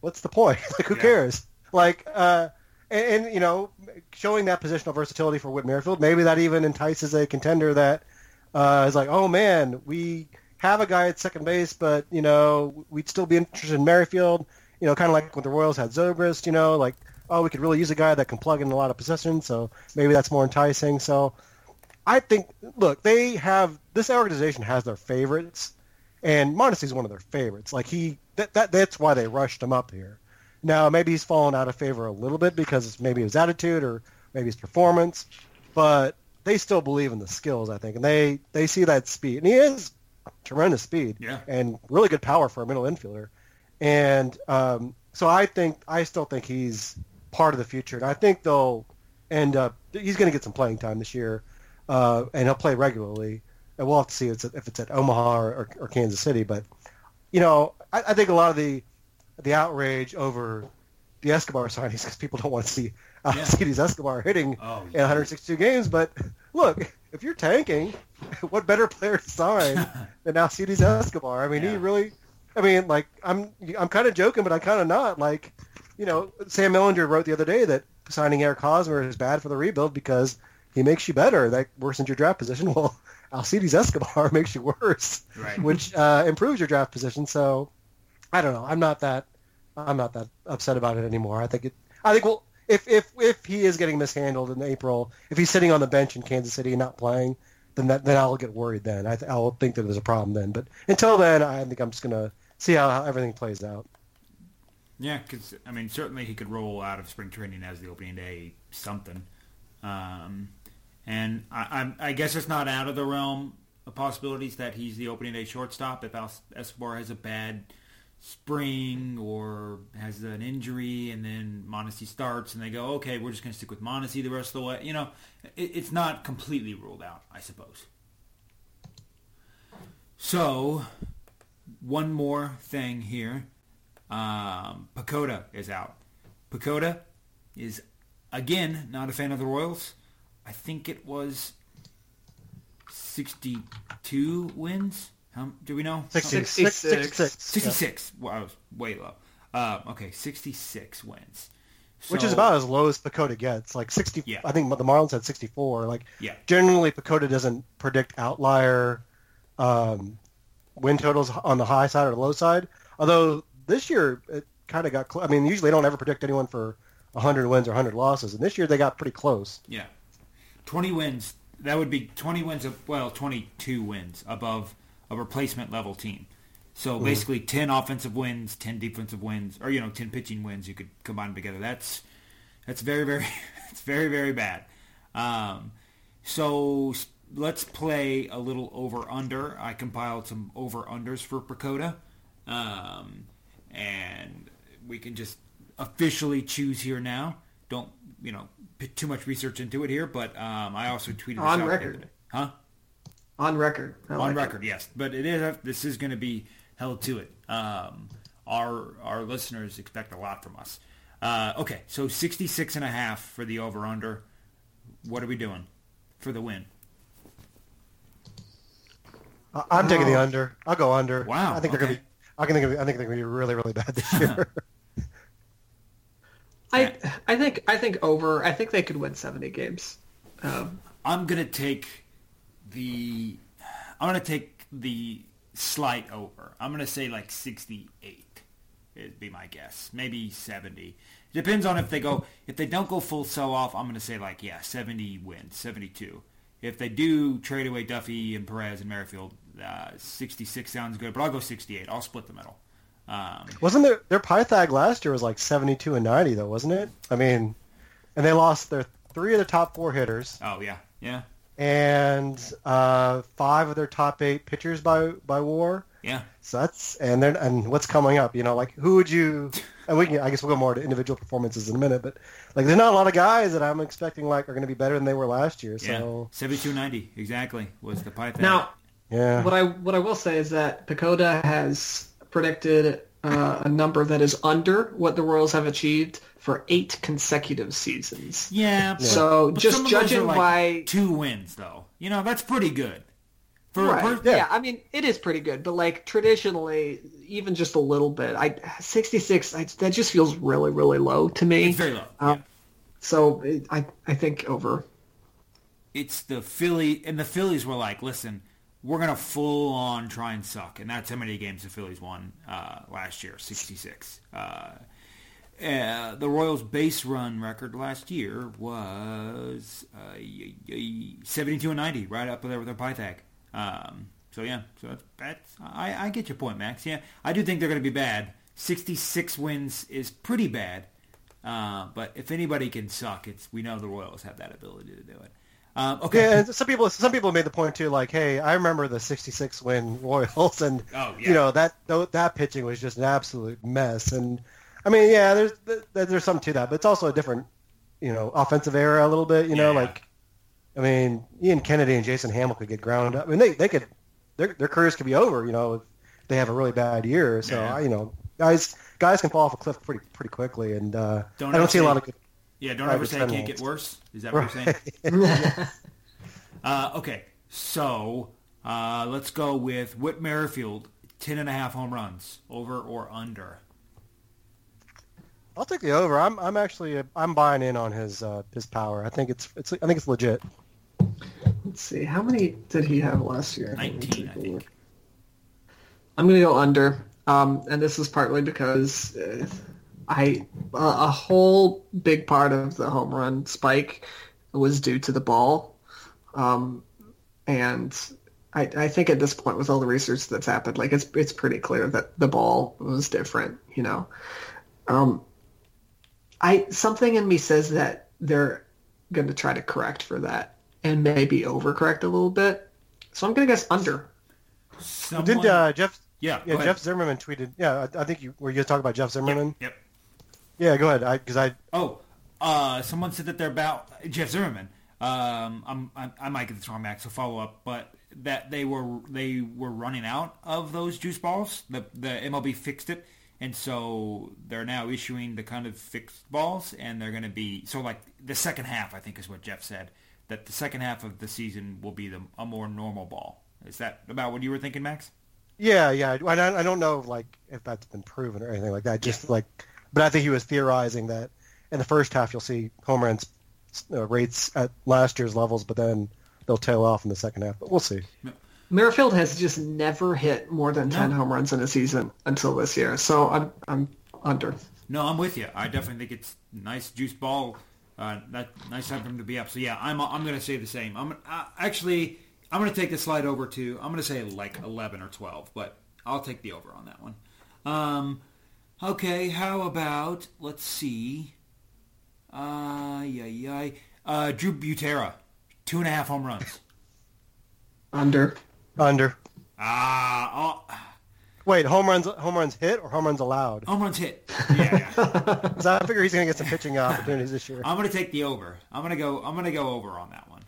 what's the point? like, who Yeah. cares? Like, uh, and, and, you know, showing that positional versatility for Whit Merrifield, maybe that even entices a contender that uh, is like, oh man, we have a guy at second base, but you know, we'd still be interested in Merrifield. You know, kind of like when the Royals had Zobrist. You know, like, oh, we could really use a guy that can plug in a lot of possessions, so maybe that's more enticing. So, I think, look, they have this organization has their favorites, and Mondesi's one of their favorites. Like he, that, that that's why they rushed him up here. Now maybe he's fallen out of favor a little bit because maybe his attitude or maybe his performance, but they still believe in the skills, I think, and they they see that speed, and he is tremendous speed Yeah. and really good power for a middle infielder, and um, so I think I still think he's part of the future, and I think they'll end up he's going to get some playing time this year, uh, and he'll play regularly, and we'll have to see if it's at, if it's at Omaha or, or, or Kansas City, but you know I, I think a lot of the the outrage over the Escobar signings because people don't want to see Alcides Escobar hitting Oh, in 162 games. But look, if you're tanking, what better player to sign than Alcides Escobar? I mean, Yeah. he really. I mean, like I'm I'm kind of joking, but I'm kind of not. Like, you know, Sam Mellinger wrote the other day that signing Eric Hosmer is bad for the rebuild because he makes you better. That worsens your draft position. Well, Alcides Escobar makes you worse, Right. which uh, improves your draft position. So, I don't know. I'm not that I'm not that upset about it anymore. I think it. I think well, if if if he is getting mishandled in April, if he's sitting on the bench in Kansas City and not playing, then that then I'll get worried. Then I I'll think that there's a problem then. But until then, I think I'm just gonna see how, how everything plays out. Yeah, because I mean, certainly he could roll out of spring training as the opening day something, um, and I, I'm, I guess it's not out of the realm of possibilities that he's the opening day shortstop if Escobar has a bad spring or has an injury, and then Mondesi starts, and they go, okay, we're just going to stick with Mondesi the rest of the way. You know, it, it's not completely ruled out, I suppose. So, one more thing here. Um, PECOTA is out. PECOTA is, again, not a fan of the Royals. I think it was 62 wins. How, do we know? 66. 66. 66, 66. Well, way low. Uh, okay, 66 wins. Which is about as low as PECOTA gets. Like 60. Yeah. I think the Marlins had 64. Like Yeah. generally, PECOTA doesn't predict outlier um, win totals on the high side or the low side. Although this year it kind of got. Cl- I mean, usually they don't ever predict anyone for 100 wins or 100 losses, and this year they got pretty close. Yeah. 20 wins. That would be 20 wins, of, well, 22 wins above a replacement level team. So basically 10 offensive wins, 10 defensive wins, or, you know, 10 pitching wins you could combine them together. That's, that's very, very, it's very, very bad. Um, so let's play a little over-under. I compiled some over-unders for PECOTA. Um, and we can just officially choose here now. Don't, you know, put too much research into it here, but um, I also tweeted this On out the other record. Huh? On record. I on like it. record, yes. But it is this is going to be held to it. Um, our our listeners expect a lot from us. Uh, okay, so 66 and a half for the over under. What are we doing for the win? I- I'm taking the under. I'll go under. Wow, I think they're okay. gonna be. I think gonna be, I think they're gonna be really really bad this year. I I think I think over. I think they could win 70 games. Um, I'm gonna take the I'm gonna take the slight over. I'm gonna say like 68. It'd be my guess. Maybe 70. Depends on if they go. If they don't go full sell off, I'm gonna say like yeah, 70 wins, 72. If they do trade away Duffy and Perez and Merrifield, uh, 66 sounds good. But I'll go 68. I'll split the middle. Um, wasn't their their Pythag last year was like 72 and 90 though, wasn't it? I mean, and they lost their three of the top four hitters oh yeah, yeah, and uh, five of their top eight pitchers by by WAR. yeah. So that's and then and what's coming up? You know, like who would you? And we can, I guess we'll go more to individual performances in a minute, but like there's not a lot of guys that I'm expecting like are going to be better than they were last year. Yeah, So 72.90 exactly was the Pythag. now, yeah, what I what I will say is that PECOTA has predicted uh, a number that is under what the Royals have achieved for eight consecutive seasons. yeah, So but just some of those judging are like by two wins though. You know that's pretty good. For a Right. per- yeah. Yeah. I mean, it is pretty good, but like traditionally, even just a little bit, I 66, I, that just feels really, really low to me. it's very low. Um, yeah. So it, I, I think over. It's the Philly and the Phillies were like, listen, we're gonna full on try and suck, and that's how many games the Phillies won uh, last year, sixty six. Uh, uh, the Royals' base run record last year was uh, y- y- 72 and 90, right up there with their Pythag. Um, so yeah, so that's, that's I, I get your point, Max. Yeah, I do think they're going to be bad. 66 wins is pretty bad, uh, but if anybody can suck, it's we know the Royals have that ability to do it. Um, okay, yeah. And some people some people made the point too, like, hey, I remember the '66 win Royals, and Oh, yeah. you know that that pitching was just an absolute mess. And I mean, yeah, there's there's something to that, but it's also a different, you know, offensive era a little bit. You know, Yeah. like, I mean, Ian Kennedy and Jason Hammel could get ground up. I mean, they they could their their careers could be over. You know, if they have a really bad year. So Yeah. I, you know, guys guys can fall off a cliff pretty pretty quickly, and uh, Don't I don't see a lot of good. yeah, don't ever say it can't get worse. Is that what you're saying? Uh, okay, so uh, let's go with Whit Merrifield, 10 and a half home runs, over or under. I'll take the over. I'm I'm actually I'm buying in on his uh, his power. I think it's it's I think it's legit. Let's see, how many did he have last year? 19, I think. I'm going to go under, um, and this is partly because uh, I a a whole big part of the home run spike was due to the ball, um, and I, I think at this point, with all the research that's happened, like it's it's pretty clear that the ball was different. You know, um, I something in me says that they're going to try to correct for that and maybe overcorrect a little bit. So I'm going to guess under. Someone, Did uh, Jeff? yeah, Yeah, Jeff ahead. Zimmerman tweeted. Yeah, I, I think you were you talking about Jeff Zimmerman. Yep. Yeah, go ahead. I because I Oh, uh, someone said that they're about Jeff Zimmerman. Um, I'm, I, I might get this wrong, Max. So follow up, but that they were they were running out of those juice balls. The the MLB fixed it, and so they're now issuing the kind of fixed balls, and they're going to be so like the second half. I think is what Jeff said that the second half of the season will be the a more normal ball. Is that about what you were thinking, Max? yeah yeah I, don't- I don't know like if that's been proven or anything like that. Just like, but I think he was theorizing that in the first half you'll see home runs uh, rates at last year's levels, but then they'll tail off in the second half. But we'll see. Merrifield has just never hit more than ten No. home runs in a season until this year. So I'm I'm under. No, I'm with you. I definitely think it's nice juice ball. Uh, that nice time for him to be up. So yeah, I'm I'm going to say the same. I'm uh, actually I'm going to take the slide over to I'm going to say like 11 or 12, but I'll take the over on that one. Um, okay, how about let's see. Uh, yeah, yeah. Uh, Drew Butera, two and a half home runs. Under. Under. Ah, oh, Wait, home runs home runs hit or home runs allowed? home runs hit. Yeah, yeah. 'Cause I figure he's going to get some pitching opportunities this year. I'm going to take the over. I'm going to go. I'm going to go over on that one.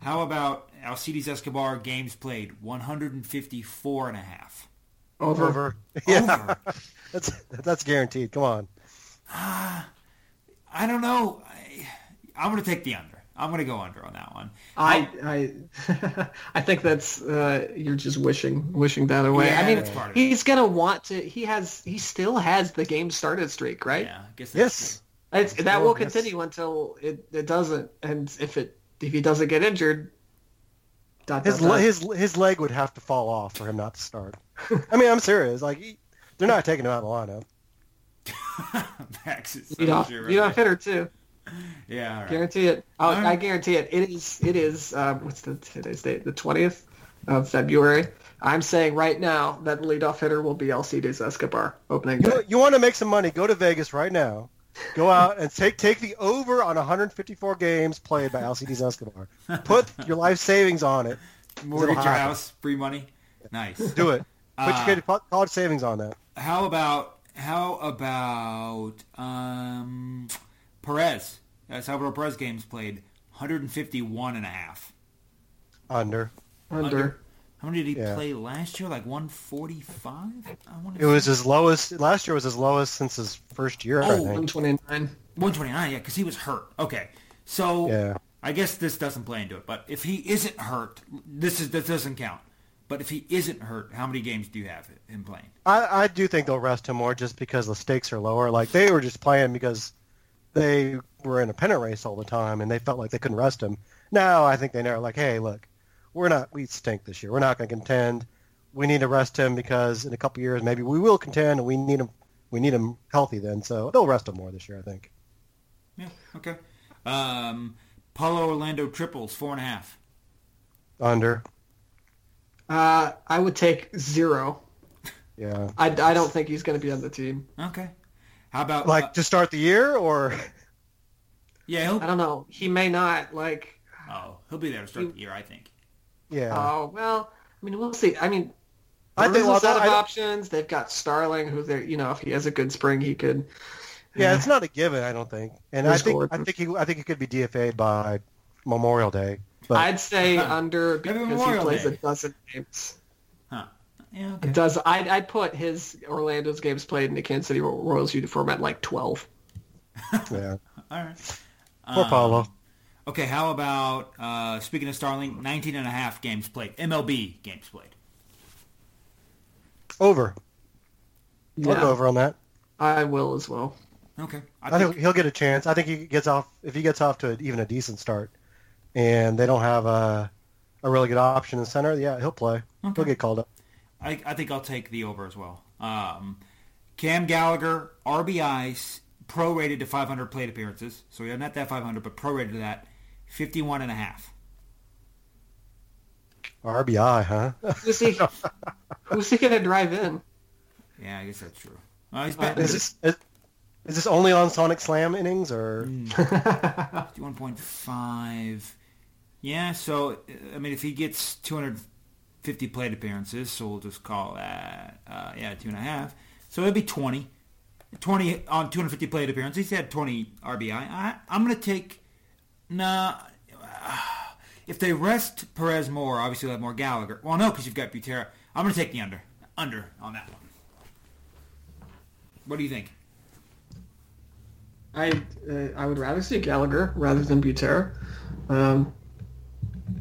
How about Alcides Escobar games played 154 and a half? Over. Over. Yeah, Over. that's that's guaranteed. Come on. I don't know. I, I'm going to take the under. I'm going to go under on that one. I I I think that's uh, you're just wishing wishing that away. Yeah, I mean, that's part of it. he's gonna want to. He has. He still has the game started streak, right? Yeah, I guess that's Yes. It's, that Still, will yes. continue until it, it doesn't. And if it if he doesn't get injured, dot, His dot, dot. le- his his leg would have to fall off for him not to start. I mean, I'm serious. Like he, they're not taking him out of the lineup. Max is so lead off, sure lead of hitter too. Yeah, all right. Guarantee it. I'll, All right. I guarantee it. It is. It is. Uh, what's the today's date? The twentieth of February. I'm saying right now that the leadoff hitter will be Alcides Escobar opening day. You, you want to make some money? Go to Vegas right now. Go out and take take the over on 154 games played by Alcides Escobar. Put your life savings on it. Mortgage your house, free money. Nice. Do it. Put Uh, your kid- college savings on that. How about how about um, Perez? Uh, Salvador Perez games played 151 and a half. Under. Under. How many did he Yeah. play last year? Like 145? I want It was his lowest. Last year was his lowest since his first year. I Oh, think. 129. 129. Yeah, because he was hurt. Okay, so Yeah. I guess this doesn't play into it. But if he isn't hurt, this is this doesn't count. But if he isn't hurt, how many games do you have him playing? I, I do think they'll rest him more just because the stakes are lower. Like they were just playing because they were in a pennant race all the time and they felt like they couldn't rest him. Now I think they know, like, hey, look, we're not, we stink this year. We're not going to contend. We need to rest him because in a couple years maybe we will contend and we need him. We need him healthy then, so they'll rest him more this year, I think. Yeah. Okay. Um, Paulo Orlando triples four and a half. Under, Uh, I would take zero. yeah. I, I don't think he's going to be on the team. Okay. How about Like uh, to start the year, or yeah? He'll, I don't know. He may not. Like, oh, he'll be there to start the year. I think. yeah. oh well. I mean, we'll see. I mean, I there's think- a set of I- options. They've got Starling, who they, you know, if he has a good spring, he could. Yeah, it's not a given, I don't think. And I think Gordon? I think he I think he could be DFA'd by Memorial Day. But I'd say Huh. under Maybe because he Memorial plays Day. a dozen games. Huh. Yeah. Okay. Does I'd, I'd put his Orlando's games played in the Kansas City Royals uniform at like twelve. yeah. All right. Poor Um, Paulo. Okay, how about, uh, speaking of Starling, 19 and a half games played. MLB games played. Over. I'll go over on that. I will as well. Okay. I think he'll get a chance. I think he gets off if he gets off to even a decent start, and they don't have a a really good option in center. Yeah, he'll play. He'll get called up. I, I think I'll take the over as well. Um, Cam Gallagher, RBIs, prorated to 500 plate appearances. So yeah, not that 500, but prorated to that, 51 and a half. RBI, huh? Who's he? who's he gonna drive in? Yeah, I guess that's true. Uh, he's Uh, is this is, is this only on Sonic Slam innings or? Mm. 51.5. Yeah, so, I mean, if he gets 250 plate appearances, so we'll just call that, uh, yeah, two and a half. So it'd be 20. 20 on 250 plate appearances. He had 20 RBI. I, I'm going to take, nah, if they rest Perez more, obviously they'll have more Gallagher. Well, no, because you've got Butera. I'm going to take the under. Under on that one. What do you think? I uh, I would rather see Gallagher rather than Butera. Um,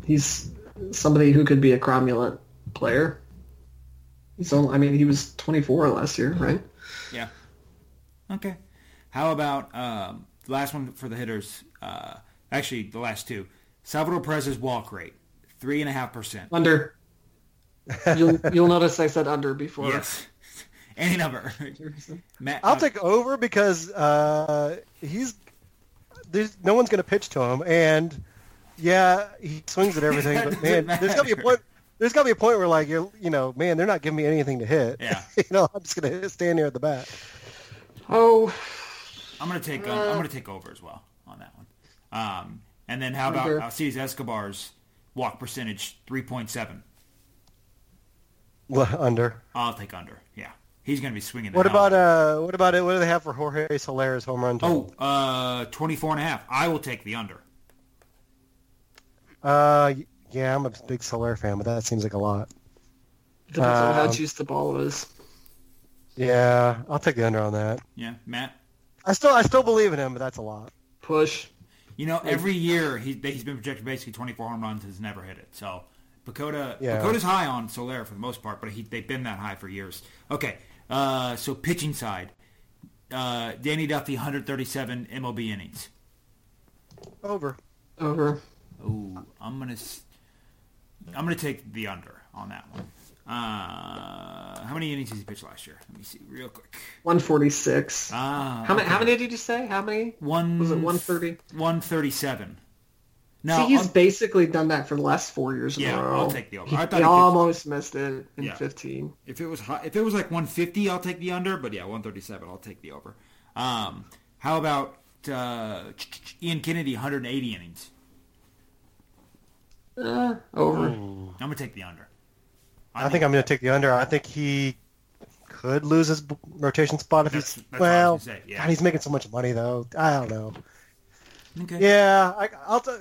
he's somebody who could be a cromulent player. He's only, I mean, he was 24 last year, right? Yeah. Okay. How about um, the last one for the hitters? Uh, actually, the last two. Salvador Perez's walk rate, three and a half percent. Under. You'll you'll notice I said under before. Yes. Any number. Matt, I'll uh, take over because uh, he's there's no one's going to pitch to him, and yeah, he swings at everything. But man, doesn't there's got to be a point. There's got to be a point where like you're, you know, man, they're not giving me anything to hit. Yeah. you know, I'm just going to stand here at the bat. Oh, I'm gonna take. Um, I'm gonna take over as well on that one. Um, and then how about Under. Alcides Escobar's walk percentage, three point seven. Well, under. I'll take under. Yeah, he's gonna be swinging. What about out uh? What about it? What do they have for Jorge Soler's home run? total? Oh, uh, 24 and a half. I will take the under. Uh, yeah, I'm a big Soler fan, but that seems like a lot. Depends on how Um, juiced the ball is. Yeah, I'll take the under on that. Yeah, Matt. I still I still believe in him, but that's a lot. Push. You know, every year he, he's been projected basically 24 home runs, has never hit it. So, PECOTA, Yeah. PECOTA's high on Soler for the most part, but he, they've been that high for years. Okay, uh, so pitching side, uh, Danny Duffy, 137 MLB innings. Over. Over. Ooh, I'm gonna, I'm gonna take the under on that one. Uh, how many innings did he pitch last year? Let me see real quick. 146. Ah, how many? How many did you say? How many? One Was it 130? 137. No, See, he's I'll- basically done that for the last four years in Yeah, a row. I'll take the over. He, I thought he he almost missed it in Yeah. 15. If it was high, if it was like 150, I'll take the under. But yeah, 137, I'll take the over. Um, how about uh, Ian Kennedy, 180 innings? Uh, over. I'm gonna take the under. I think I'm going to take the under. I think he could lose his rotation spot if That's- he's that's well. say, yeah. God, he's making so much money though. I don't know. Okay. Yeah, I, I'll t-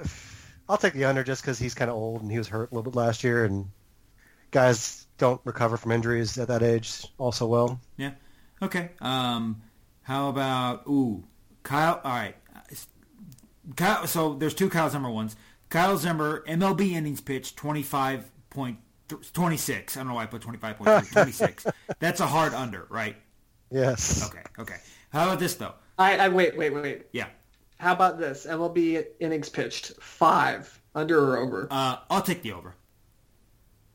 I'll take the under just because he's kind of old and he was hurt a little bit last year, and guys don't recover from injuries at that age also well. Yeah. Okay. Um, how about ooh, Kyle? All right. Kyle. So there's two Kyle's number ones. Kyle Zimmer MLB innings pitched 25 point 26. I don't know why I put 25.3. 26. That's a hard under, right? Yes. Okay. Okay. How about this though? I, I wait, wait, wait. Yeah. How about this? MLB innings pitched five, under or over. Uh, I'll take the over.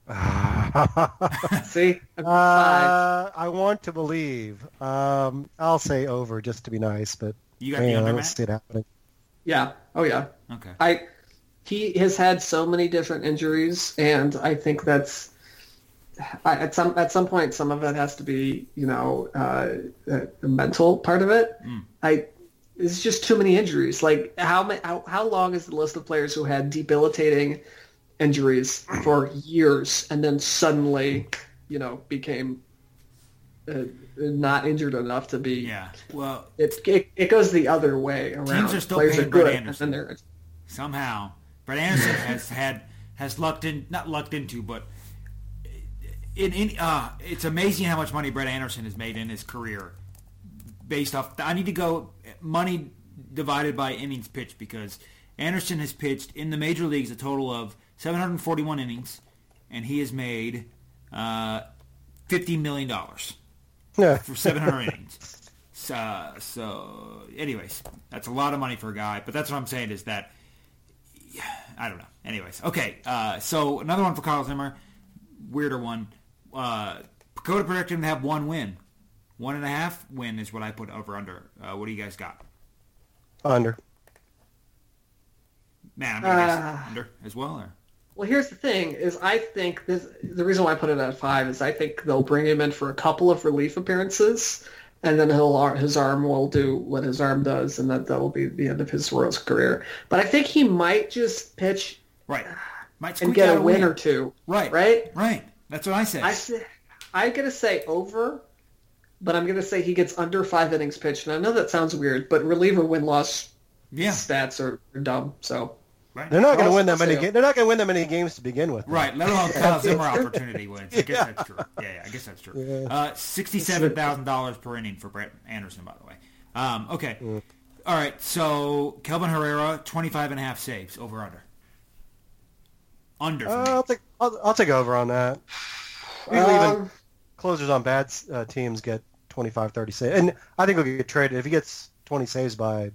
See. Uh, I want to believe. Um, I'll say over just to be nice, but You got the under, I don't Matt? see it happening. Yeah. Oh yeah. Okay. I he has had so many different injuries, and I think that's I, at some at some point some of it has to be you know uh, a, mental part of it. I it's just too many injuries. Like how how how long is the list of players who had debilitating injuries for years and then suddenly you know became uh, not injured enough to be Yeah. Well, it, it it goes the other way around. Teams are still Players paying are Brett good, Anderson. and somehow Brett Anderson has had has lucked in not lucked into, but in, in uh, it's amazing how much money Brett Anderson has made in his career based off. I need to go money divided by innings pitched because Anderson has pitched in the major leagues a total of 741 innings, and he has made uh, 50 million dollars Yeah. for 700 innings. So, so, anyways, that's a lot of money for a guy. But that's what I'm saying is that I don't know. Anyways, okay. Uh, so another one for Kyle Zimmer, weirder one. Uh, PECOTA predicted him to have one win, one and a half win is what I put over under. Uh, what do you guys got? Under. Man, I'm gonna guess Uh, under as well. Or? Well, here's the thing: is I think this, the reason why I put it at five is I think they'll bring him in for a couple of relief appearances, and then he'll his arm will do what his arm does, and that that will be the end of his Royals career. But I think he might just pitch Right. Might and get a win or two. Right. Right. Right. That's what I said. I say, I'm gonna say over, but I'm gonna say he gets under five innings pitched. And I know that sounds weird, but reliever win loss yeah. stats are, are dumb. So Right. They're not going to win that many. say- Ga- they're not going to win that many games to begin with. Right, let alone Kyle Zimmer opportunity wins. I guess Yeah. that's true. Yeah, yeah, I guess that's true. Yeah. Uh, Sixty-seven thousand dollars per inning for Brett Anderson, by the way. Um, okay, all right. So Kelvin Herrera, 25 and a half saves over under. Under. For Uh, me. I'll take. I'll, I'll take over on that. Usually even um, closers on bad uh, teams get 25, 30 saves, and I think he'll get traded if he gets 20 saves by,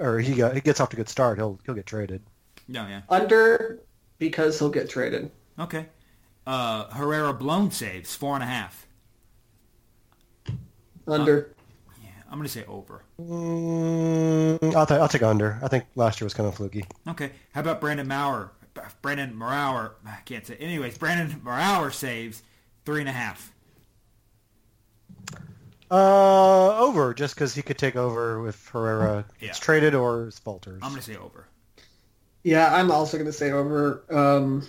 or he got he gets off to a good start. He'll he'll get traded. No, yeah. under because he'll get traded. Okay. Uh, Herrera blown saves four and a half. Under. Yeah, I'm gonna say over. Mm, I'll, ta- I'll take under. I think last year was kind of fluky. Okay. How about Brandon Maurer? Brandon Maurer. I can't say. Anyways, Brandon Maurer saves three and a half. Uh, over just because he could take over if Herrera gets Yeah. traded or falters. I'm gonna say over. Yeah, I'm also going to say over. Um,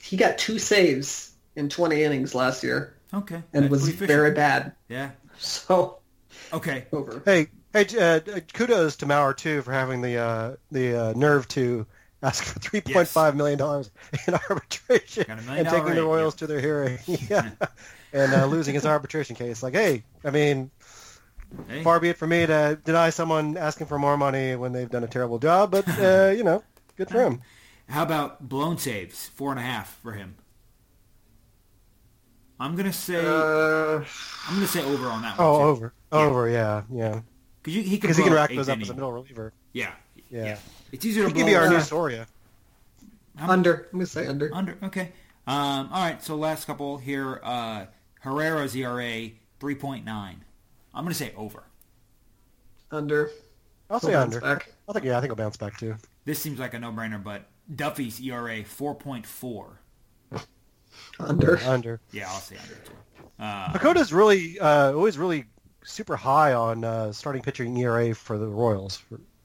he got two saves in 20 innings last year Okay. and That's was very bad. Yeah. So Okay. over. Hey, hey, uh, kudos to Maurer too for having the uh, the uh, nerve to ask for three point five million dollars in arbitration Got a million and taking dollar the Royals yep. to their hearing. yeah, and uh, losing his arbitration case. Like, hey, I mean, Hey, far be it for me to deny someone asking for more money when they've done a terrible job, but uh, you know, good for him. How about blown saves? Four and a half for him. I'm gonna say Uh, I'm gonna say over on that one. Oh, too. over, over, yeah, yeah, Because he can because he can rack those up as a middle reliever. Yeah, Yeah, yeah. It's easier to he blow. could be our a- new Soria. under. I'm gonna say under. Under. Okay. Um, all right. So last couple here. Uh, Herrera's ERA three point nine. I'm gonna say over. Under. I'll say He'll bounce under. back. I think yeah, I think I'll bounce back too. This seems like a no-brainer, but Duffy's ERA four point four. Under. Under. Yeah, I'll say under too. Uh, PECOTA's really uh, always really super high on uh, starting pitching ERA for the Royals.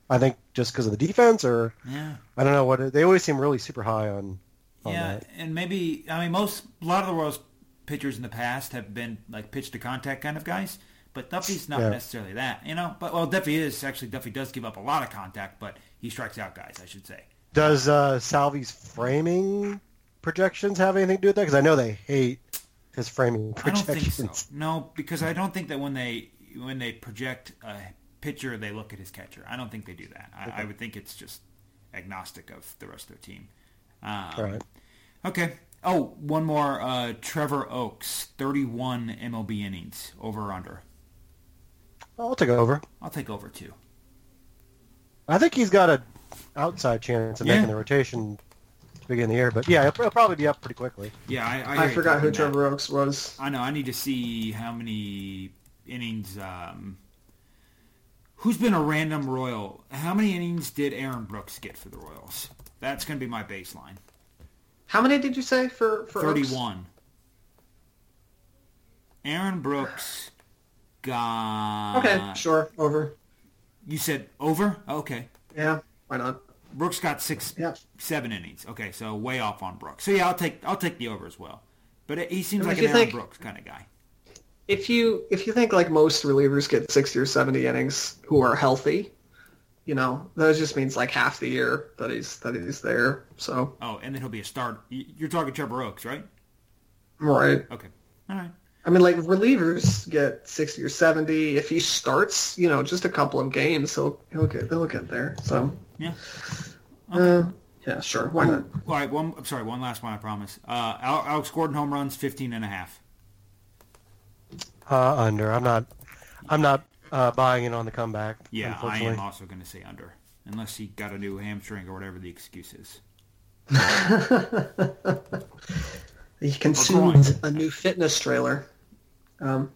I think just because of the defense, or yeah. I don't know what it, they always seem really super high on. on Yeah, that. and maybe I mean most a lot of the Royals pitchers in the past have been like pitch to contact kind of guys, but Duffy's not Yeah. necessarily that, you know. But well, Duffy is actually Duffy does give up a lot of contact, but he strikes out guys, I should say. Does uh, Salvy's framing projections have anything to do with that? Because I know they hate his framing I don't projections. think so. No, because I don't think that when they when they project a pitcher, they look at his catcher. I don't think they do that. I, I would think it's just agnostic of the rest of their team. Um, All right. Okay. Oh, one more. Uh, Trevor Oaks, 31 MLB innings, over or under. I'll take over. I'll take over too. I think he's got an outside chance of Yeah. making the rotation to begin the year, but yeah, he'll, he'll probably be up pretty quickly. Yeah, I, I, I forgot who talking that. Trevor Oaks was. I know. I need to see how many innings. Um, who's been a random Royal? How many innings did Aaron Brooks get for the Royals? That's going to be my baseline. How many did you say for for Oaks? 31. Aaron Brooks got. Okay, sure. Over. You said over? Okay. Yeah. Why not? Brooks got six, Yeah. seven innings. Okay, so way off on Brooks. So yeah, I'll take I'll take the over as well. But it, he seems I mean, like an Aaron think- Brooks kind of guy. If you if you think like most relievers get sixty or seventy innings who are healthy, you know that just means like half the year that he's that he's there. So Oh, and then he'll be a start. You're talking Trevor Oaks, right? right. Okay. All right. I mean, like relievers get sixty or seventy. If he starts, you know, just a couple of games, he'll he'll get he'll get there. So Yeah. uh, yeah, sure. Why not? All right. One. I'm sorry. One last one. I promise. Uh, Alex Gordon home runs 15 and a half. Uh, under. I'm not. I'm not uh, buying in on the comeback. Yeah, I am also going to say under, unless he got a new hamstring or whatever the excuse is. He consumed a new fitness trailer. Um,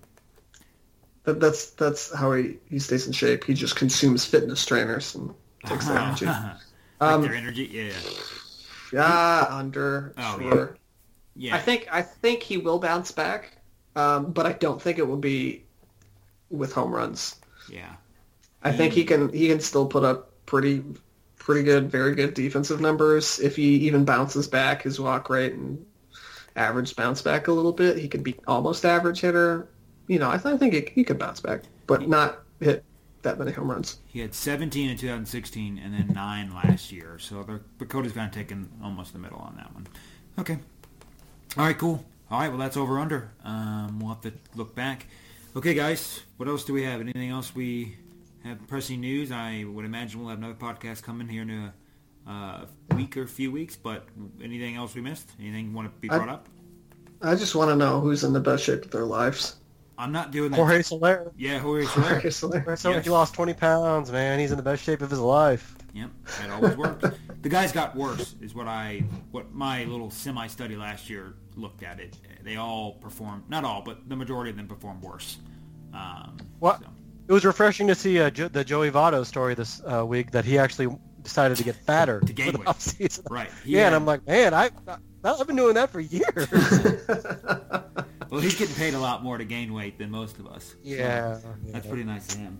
that, that's that's how he, he stays in shape. He just consumes fitness trainers and takes their energy. like Um, their energy. Yeah. Yeah, under Oh, sure. Yeah. I think I think he will bounce back, um, but I don't think it will be with home runs. Yeah. I think he can he can still put up pretty pretty good, very good defensive numbers. If he even bounces back his walk rate and average bounce back a little bit, he could be almost average hitter. You know, I, th- I think he, he could bounce back, but not hit that many home runs. He had 17 in 2016 and then nine last year. So the PECOTA's kind of taken almost the middle on that one. Okay. All right, cool. All right, well, that's over under. Um, we'll have to look back. Okay, guys, what else do we have? Anything else we have pressing news? I would imagine we'll have another podcast coming here in a uh, week or few weeks, but anything else we missed? Anything you want to be I- brought up? I just want to know who's in the best shape of their lives. I'm not doing that. Jorge Soler. Yeah, Jorge Soler. Jorge Soler. Jorge Soler, Yes. He lost 20 pounds, man. He's in the best shape of his life. Yep, that always works. the guys got worse, is what I, what my little semi-study last year looked at it. They all performed, not all, but the majority of them performed worse. Um, What? so, It was refreshing to see uh, jo- the Joey Votto story this uh, week that he actually decided to get fatter To gain for the weight. offseason. right. He Yeah, and I'm like, man, I, I've been doing that for years. well, he's getting paid a lot more to gain weight than most of us. So yeah. that's pretty nice of him.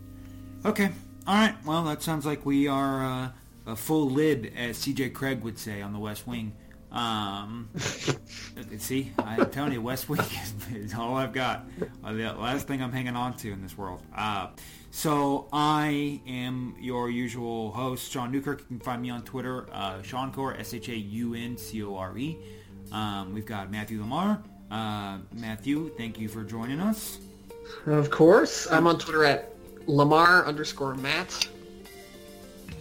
Okay. All right. Well, that sounds like we are uh, a full lid, as C.J. Cregg would say on The West Wing. Um, see, I'm telling you, West Wing is, is all I've got. Uh, the last thing I'm hanging on to in this world. Uh, so I am your usual host, Shaun Newkirk. You can find me on Twitter, uh, Shaun Core, S-H-A-U-N-C-O-R-E. Um, we've got Matthew LaMar. Uh, Matthew, thank you for joining us. Of course. I'm on Twitter at Lamar underscore Matt.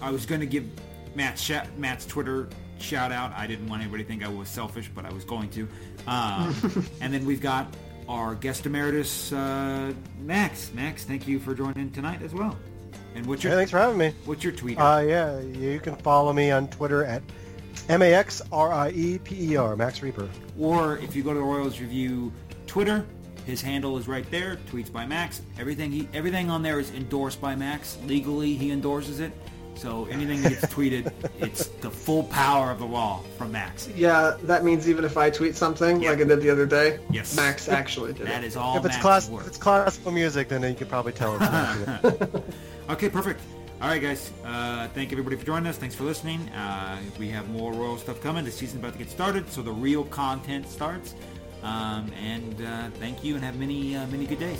I was going to give Matt's, Matt's Twitter shout out. I didn't want anybody to think I was selfish, but I was going to. Um, and then we've got our guest emeritus, uh, Max. Max, thank you for joining tonight as well. And what's your Hey, thanks for having me. what's your tweet? Uh, yeah, you can follow me on Twitter at M-A-X-R-I-E-P-E-R, Max Rieper. or if you go to the Royals Review Twitter, his handle is right there. Tweets by Max. Everything he everything on there is endorsed by Max. Legally, he endorses it. So anything that gets tweeted, it's the full power of the law from Max. Yeah, that means even if I tweet something Yeah. like I did the other day, Yes. Max actually did That it. is all if it's Max's class, work. if it's classical music, then you can probably tell. Okay, perfect. All right, guys. Uh, thank everybody for joining us. Thanks for listening. Uh, we have more Royal stuff coming. The season's about to get started, so the real content starts. Um, and uh, thank you, and have many, uh, many good days.